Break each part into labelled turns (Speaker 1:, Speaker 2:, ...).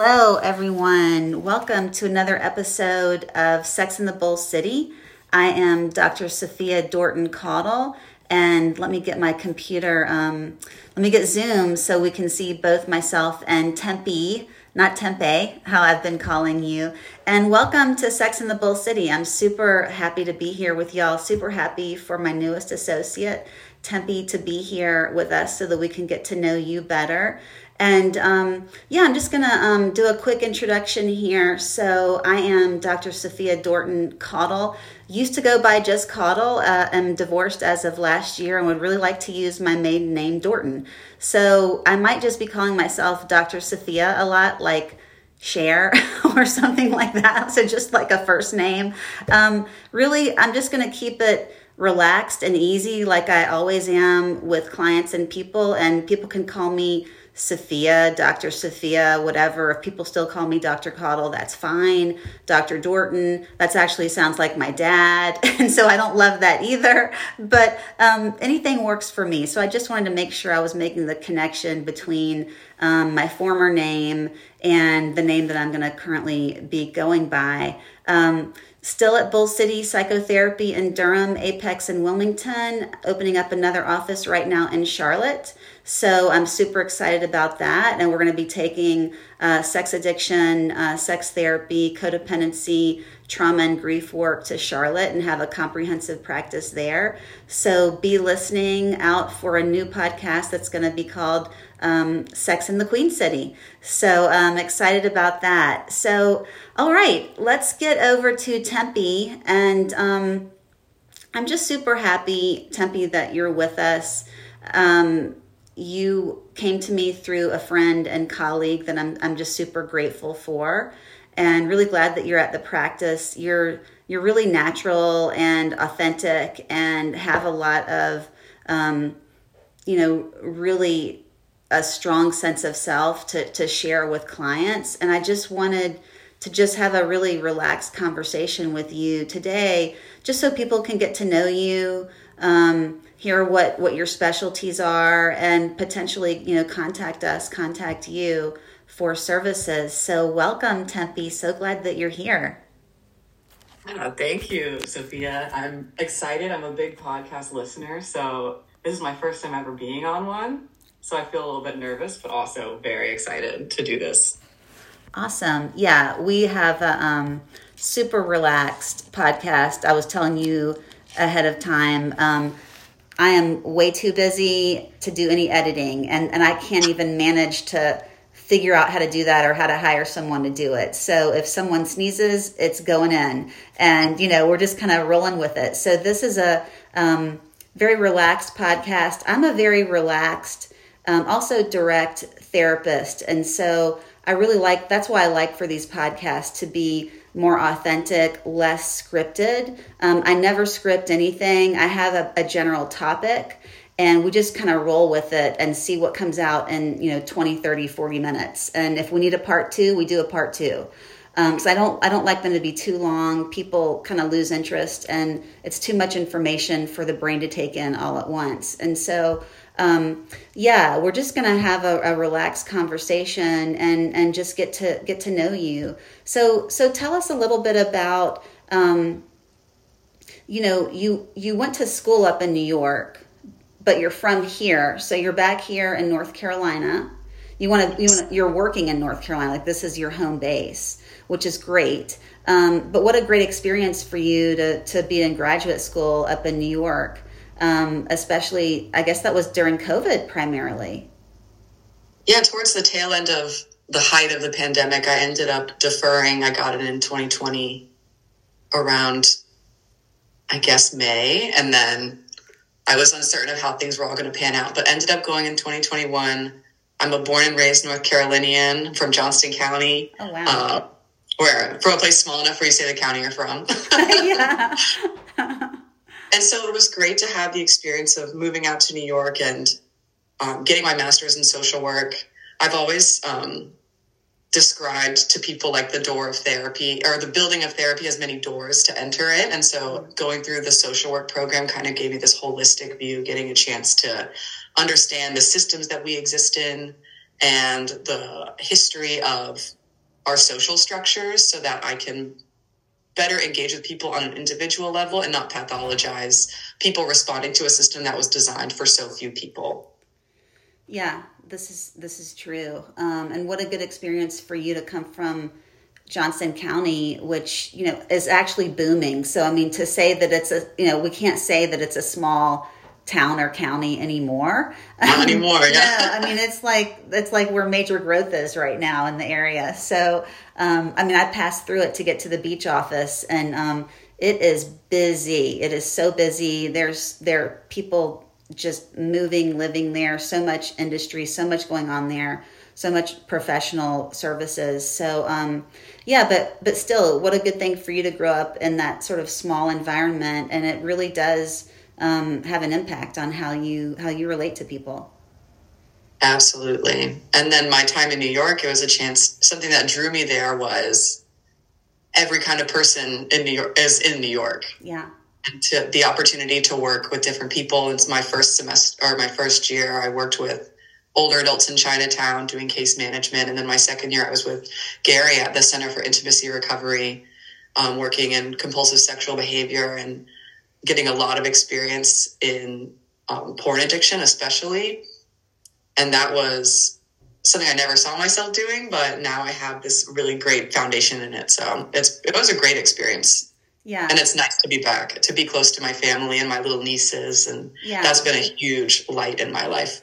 Speaker 1: Hello, everyone. Welcome to another episode of Sex in the Bull City. I am Dr. Sophia Dorton Caudle, and let me get my computer, um, let me get Zoom so we can see both myself and Tempe, not Tempe, how I've been calling you. And welcome to Sex in the Bull City. I'm super happy to be here with y'all, super happy for my newest associate. Tempe to be here with us so that we can get to know you better. And um, yeah, I'm just going to um, do a quick introduction here. So, I am Dr. Sophia Dorton Caudle. Used to go by just Caudle. Uh, am divorced as of last year and would really like to use my maiden name, Dorton. So, I might just be calling myself Dr. Sophia a lot, like Cher or something like that. So, just like a first name. Um, really, I'm just going to keep it relaxed and easy, like I always am with clients and people. And people can call me Sophia, Dr. Sophia, whatever. If people still call me Dr. Caudle, that's fine. Dr. Dorton, that's actually sounds like my dad. And so I don't love that either. But um, anything works for me. So I just wanted to make sure I was making the connection between um, my former name and the name that I'm going to currently be going by. Um, Still at Bull City Psychotherapy in Durham, Apex, and Wilmington, opening up another office right now in Charlotte. So I'm super excited about that. And we're going to be taking uh, sex addiction, uh, sex therapy, codependency, trauma, and grief work to Charlotte and have a comprehensive practice there. So be listening out for a new podcast that's going to be called um, Sex in the Queen City. So I'm excited about that. So, all right, let's get over to Tempe. And um, I'm just super happy, Tempe, that you're with us. Um, you came to me through a friend and colleague that I'm, I'm just super grateful for and really glad that you're at the practice. You're you're really natural and authentic and have a lot of um, you know really a strong sense of self to, to share with clients. And I just wanted to just have a really relaxed conversation with you today, just so people can get to know you, um, hear what what your specialties are and potentially you know contact us contact you for services. So welcome tempe. So glad that you're here.
Speaker 2: Uh, thank you sophia. I'm excited. I'm a big podcast listener so this is my first time ever being on one. So i feel a little bit nervous but also very excited to do this.
Speaker 1: Awesome. Yeah we have a um, super relaxed podcast. I was telling you ahead of time um, I am way too busy to do any editing and, and I can't even manage to figure out how to do that or how to hire someone to do it. So if someone sneezes, it's going in and, you know, we're just kind of rolling with it. So this is a um, very relaxed podcast. I'm a very relaxed, um, also direct therapist. And so I really like, that's why I like for these podcasts to be more authentic, less scripted. Um, I never script anything. I have a, a general topic and we just kind of roll with it and see what comes out in, you know, 20, 30, 40 minutes. And if we need a part two, we do a part two. Um, I don't, I don't like them to be too long. People kind of lose interest, and it's too much information for the brain to take in all at once. And so, um, yeah, we're just gonna have a, a, relaxed conversation and and just get to get to know you. So so tell us a little bit about um, you know you you went to school up in New York, but you're from here, so you're back here in North Carolina. You want to you wanna, you're working in North Carolina, like this is your home base, which is great. Um, but what a great experience for you to to be in graduate school up in New York um, especially, I guess that was during COVID primarily.
Speaker 2: Yeah, towards the tail end of the height of the pandemic, I ended up deferring. I got it in 2020 around, I guess, May. And then I was uncertain of how things were all going to pan out, but ended up going in 2021. I'm a born and raised North Carolinian from Johnston County.
Speaker 1: Oh, wow. Uh,
Speaker 2: where, from a place small enough where you say the county you're from.
Speaker 1: yeah.
Speaker 2: and so it was great to have the experience of moving out to New York and um, getting my master's in social work. I've always um, described to people like the door of therapy or the building of therapy has many doors to enter it. And so going through the social work program kind of gave me this holistic view, getting a chance to understand the systems that we exist in and the history of our social structures so that I can better engage with people on an individual level and not pathologize people responding to a system that was designed for so few people.
Speaker 1: Yeah, this is this is true. Um, and what a good experience for you to come from Johnston County, which you know is actually booming. So I mean, to say that it's a you know we can't say that it's a small town or county anymore.
Speaker 2: Not anymore, yeah.
Speaker 1: yeah. I mean, it's like it's like where major growth is right now in the area. So, um, I mean, I passed through it to get to the beach office, and um, it is busy. It is so busy. There's there are people just moving, living there. So much industry, so much going on there. So much professional services. So, um, yeah, but but still, what a good thing for you to grow up in that sort of small environment, and it really does um, have an impact on how you how you relate to people.
Speaker 2: Absolutely. And then my time in New York, it was a chance. Something that drew me there was every kind of person in New York is in New York.
Speaker 1: Yeah.
Speaker 2: And to the opportunity to work with different people. It's my first semester or my first year. I worked with older adults in Chinatown doing case management, and then my second year I was with Gary at the Center for Intimacy Recovery, um, working in compulsive sexual behavior and getting a lot of experience in um, porn addiction, especially. And that was something I never saw myself doing, but now I have this really great foundation in it. So it's it was a great experience.
Speaker 1: Yeah.
Speaker 2: And it's nice to be back, to be close to my family and my little nieces. And yeah. that's been a huge light in my life.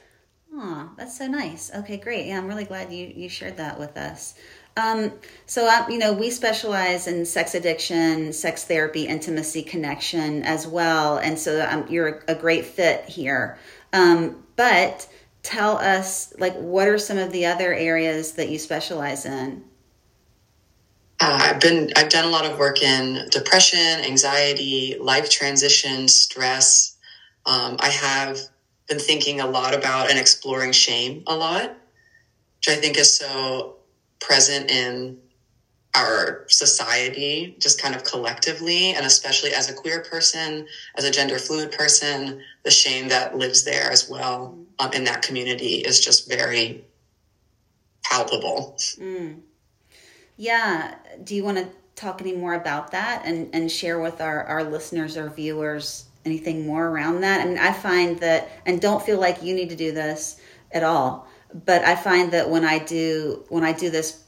Speaker 1: Oh, that's so nice. Okay, great. Yeah, I'm really glad you, you shared that with us. Um, so, you know, we specialize in sex addiction, sex therapy, intimacy, connection as well. And so um, you're a great fit here. Um, but tell us, like, what are some of the other areas that you specialize in?
Speaker 2: Uh, I've been, I've done a lot of work in depression, anxiety, life transition, stress. Um, I have been thinking a lot about and exploring shame a lot, which I think is so present in our society, just kind of collectively, and especially as a queer person, as a gender fluid person, the shame that lives there as well um, in that community is just very palpable.
Speaker 1: Mm. Yeah. Do you want to talk any more about that and, and share with our, our listeners or viewers anything more around that? I mean, I find that, and don't feel like you need to do this at all but I find that when I do when I do this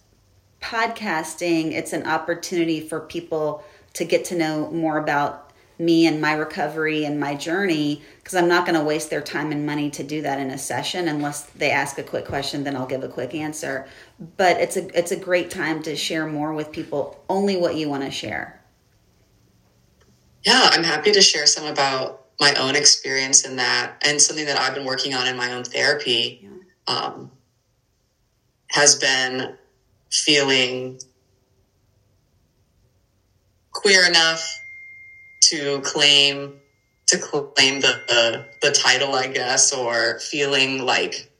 Speaker 1: podcasting, it's an opportunity for people to get to know more about me and my recovery and my journey because I'm not going to waste their time and money to do that in a session unless they ask a quick question then I'll give a quick answer. But it's a it's a great time to share more with people only what you want to share.
Speaker 2: Yeah I'm happy to share some about my own experience in that and something that I've been working on in my own therapy. Yeah um, has been feeling queer enough to claim to claim the, the, the title, I guess, or feeling like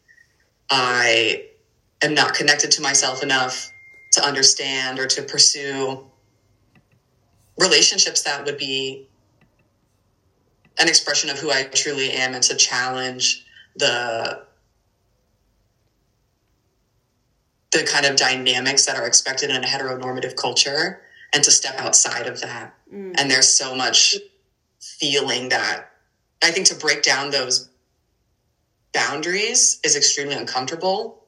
Speaker 2: I am not connected to myself enough to understand or to pursue relationships that would be an expression of who I truly am and to challenge the the kind of dynamics that are expected in a heteronormative culture and to step outside of that. Mm. And there's so much feeling that I think to break down those boundaries is extremely uncomfortable.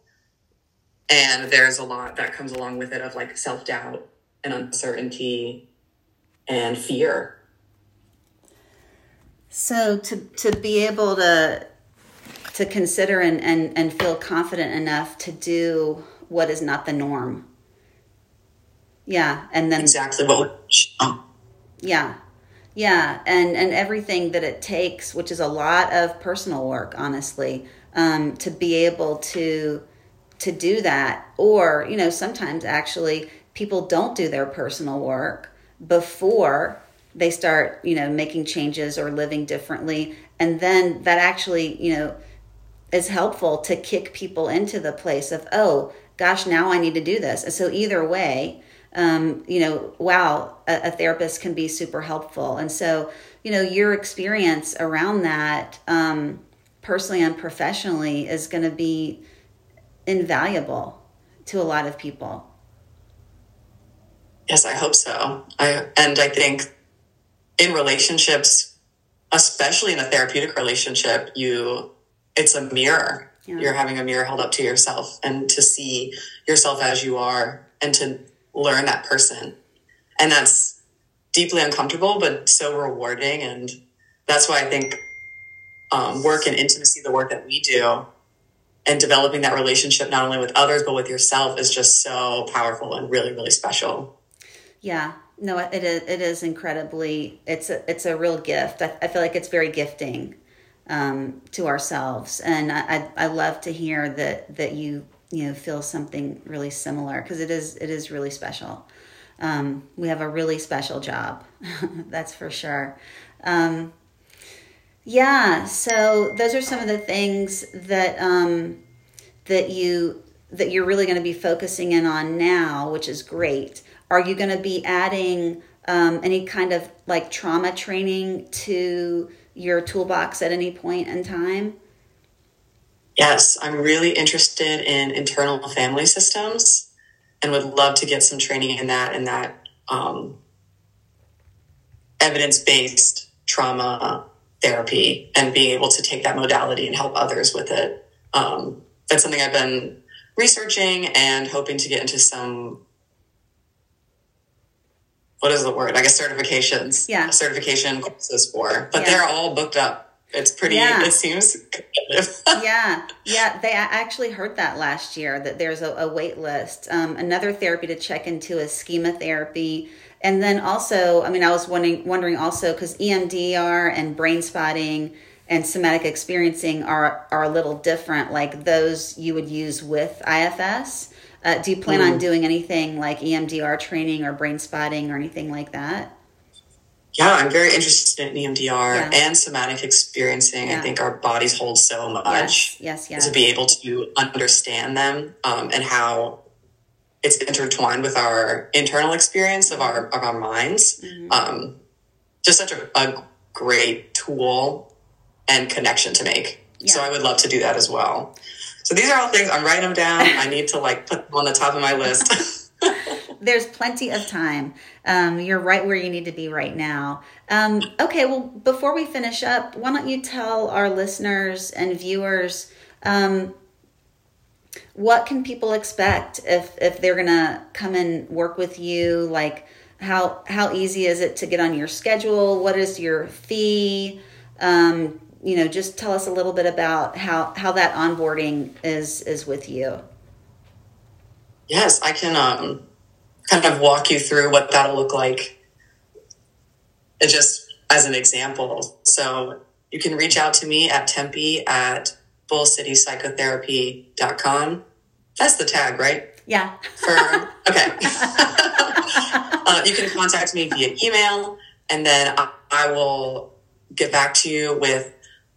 Speaker 2: And there's a lot that comes along with it of like self doubt and uncertainty and fear.
Speaker 1: So to to be able to to consider and, and, and feel confident enough to do what is not the norm. Yeah, and then
Speaker 2: exactly what.
Speaker 1: Yeah, yeah, and and everything that it takes, which is a lot of personal work, honestly, um, to be able to to do that. Or you know, sometimes actually people don't do their personal work before they start, you know, making changes or living differently, and then that actually, you know is helpful to kick people into the place of oh gosh, now I need to do this. And so either way, um, you know, wow, a, a, therapist can be super helpful. And so, you know, your experience around that, um, personally and professionally, is going to be invaluable to a lot of people.
Speaker 2: Yes, I hope so. I and I think in relationships, especially in a therapeutic relationship, you it's a mirror. Yeah. You're having a mirror held up to yourself and to see yourself as you are and to learn that person. And that's deeply uncomfortable, but so rewarding. And that's why I think um, work and intimacy, the work that we do, and developing that relationship not only with others but with yourself is just so powerful and really really special
Speaker 1: yeah no it is it is incredibly it's a it's a real gift i, I feel like it's very gifting um, to ourselves. And I, I, I love to hear that that you you know feel something really similar because it is it is really special. Um, we have a really special job that's for sure. Um, yeah, so those are some of the things that um, that you that you're really going to be focusing in on now, which is great. Are you going to be adding um, any kind of like trauma training to your toolbox at any point in time?
Speaker 2: Yes, I'm really interested in internal family systems and would love to get some training in that and that um, evidence based trauma therapy and being able to take that modality and help others with it. Um, that's something I've been researching and hoping to get into some. What is the word? I guess certifications.
Speaker 1: Yeah.
Speaker 2: Certification courses for, but yeah. they're all booked up. It's pretty. Yeah. It seems.
Speaker 1: yeah, yeah. They I actually heard that last year that there's a, a wait list. Um, another therapy to check into is schema therapy and then also, I mean, I was wondering, wondering also because EMDR and brain spotting and somatic experiencing are are a little different. Like those you would use with IFS. Uh, do you plan mm. on doing anything like EMDR training or brain spotting or anything like that?
Speaker 2: Yeah, I'm very interested in EMDR yeah. and somatic experiencing. Yeah. I think our bodies hold so much.
Speaker 1: Yes, yes, yes.
Speaker 2: To be able to understand them um, and how it's intertwined with our internal experience of our of our minds. Mm-hmm. Um, just such a, a, great tool and connection to make. Yeah. So I would love to do that as well. So these are all things I'm writing them down. I need to like put them on the top of my list.
Speaker 1: There's plenty of time. Um, you're right where you need to be right now. Um, okay, well, before we finish up, why don't you tell our listeners and viewers um, what can people expect if if they're gonna come and work with you like how how easy is it to get on your schedule what is your fee um, you know just tell us a little bit about how how that onboarding is is with you
Speaker 2: yes i can um, kind of walk you through what that'll look like it just as an example so you can reach out to me at tempe at bullcitypsychotherapy.com. That's the tag, right?
Speaker 1: Yeah.
Speaker 2: For, okay. uh, you can contact me via email, and then I, I will get back to you with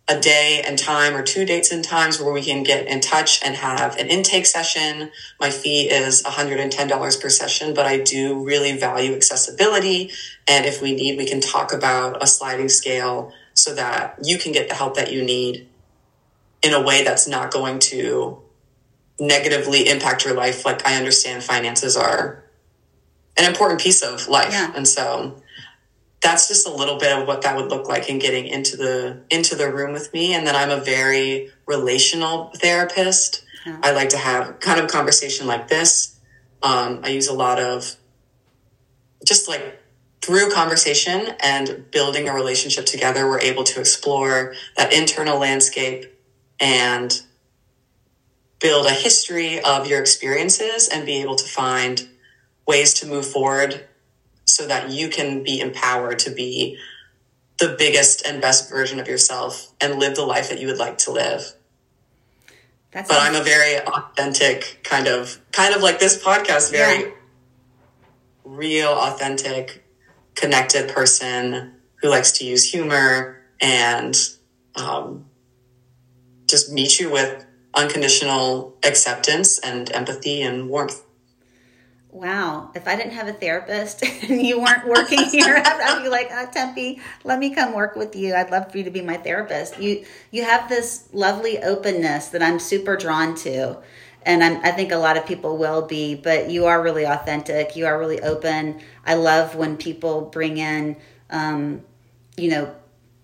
Speaker 2: a day and time or two dates and times where we can get in touch and have an intake session. My fee is $110 per session, but I do really value accessibility. And if we need, we can talk about a sliding scale so that you can get the help that you need in a way that's not going to negatively impact your life. Like I understand finances are an important piece of life. Yeah. And so that's just a little bit of what that would look like in getting into the into the room with me. And then I'm a very relational therapist. Yeah. I like to have kind of conversation like this. Um, I use a lot of just like through conversation and building a relationship together, we're able to explore that internal landscape and build a history of your experiences and be able to find ways to move forward so that you can be empowered to be the biggest and best version of yourself and live the life that you would like to live. That's but awesome. I'm a very authentic kind of kind of like this podcast, very yeah. real, authentic, connected person who likes to use humor and um, just meet you with unconditional acceptance and empathy and warmth.
Speaker 1: Wow. If I didn't have a therapist and you weren't working here, I'd be like, oh, Tempe, let me come work with you. I'd love for you to be my therapist. You you have this lovely openness that I'm super drawn to. and I'm, i think a lot of people will be but you are really authentic you are really open i love when people bring in um, you know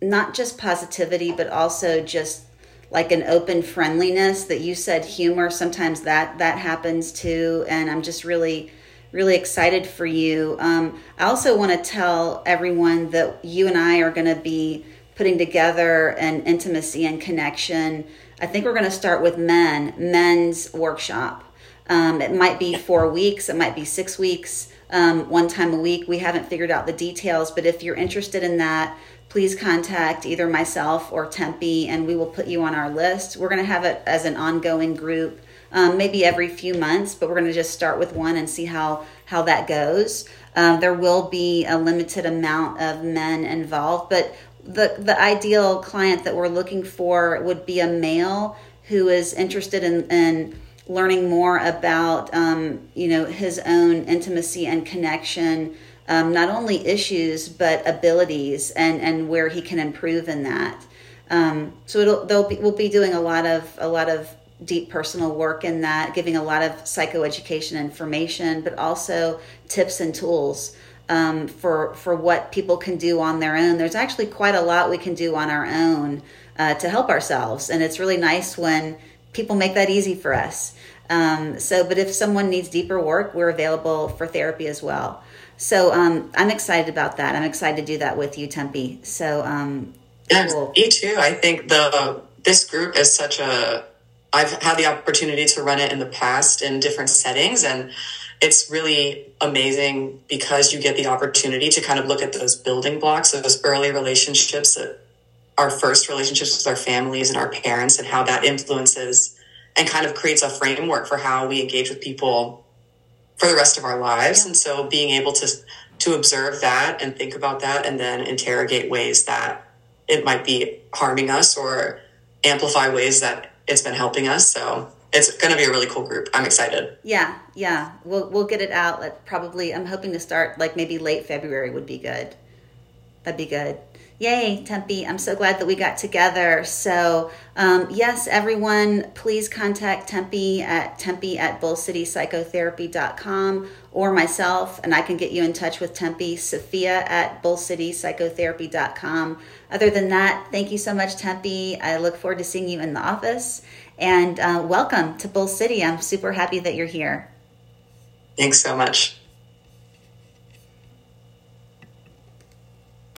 Speaker 1: not just positivity but also just like an open friendliness that you said humor sometimes that that happens too and i'm just really really excited for you. Um, i also want to tell everyone that you and i are going to be putting together an intimacy and connection. I think we're going to start with men men's workshop. Um, it might be four weeks it might be six weeks um, one time a week. We haven't figured out the details but if you're interested in that please contact either myself or Tempe and we will put you on our list. We're going to have it as an ongoing group, um, maybe every few months, but we're going to just start with one and see how, how that goes. Um, there will be a limited amount of men involved, but the, the ideal client that we're looking for would be a male who is interested in, in learning more about, um, you know, his own intimacy and connection um, not only issues but abilities and and where he can improve in that. Um, so it'll they'll be, we'll be doing a lot of a lot of deep personal work in that, giving a lot of psychoeducation information, but also tips and tools um, for for what people can do on their own. There's actually quite a lot we can do on our own uh, to help ourselves, and it's really nice when people make that easy for us. Um, so, but if someone needs deeper work, we're available for therapy as well. So um, I'm excited about that. I'm excited to do that with you, Tempe. So um,
Speaker 2: yeah, cool. me too. I think the this group is such a. I've had the opportunity to run it in the past in different settings, and it's really amazing because you get the opportunity to kind of look at those building blocks, those early relationships that our first relationships with our families and our parents, and how that influences and kind of creates a framework for how we engage with people for the rest of our lives. And so being able to to observe that and think about that and then interrogate ways that it might be harming us or amplify ways that it's been helping us. So it's going to be a really cool group. I'm excited.
Speaker 1: Yeah, yeah. We'll we'll get it out. Like probably, I'm hoping to start like maybe late February would be good. That'd be good. Yay, Tempe. I'm so glad that we got together. So, um, yes, everyone, please contact Tempe at tempe at bullcitypsychotherapy.com or myself, and I can get you in touch with Tempe, Sophia at bullcitypsychotherapy.com. Other than that, thank you so much, Tempe. I look forward to seeing you in the office. And uh, welcome to Bull City. I'm super happy that you're here.
Speaker 2: Thanks so much.